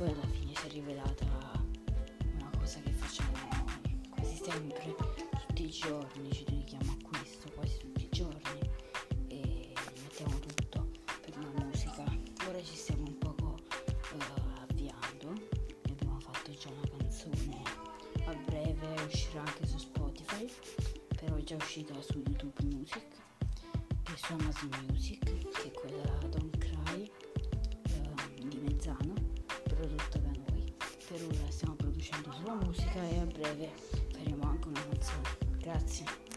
poi alla fine si è rivelata una cosa che facciamo quasi sempre, tutti i giorni, ci dedichiamo a questo quasi tutti i giorni e mettiamo tutto per la musica. Ora ci stiamo un poco uh, avviando, abbiamo fatto già una canzone, a breve uscirà anche su Spotify, però è già uscita su YouTube Music e su Amazon Music, che è quella Don't Cry uh, di Mezzano prodotta da noi. Per ora stiamo producendo solo musica e a breve faremo anche una canzone. Grazie.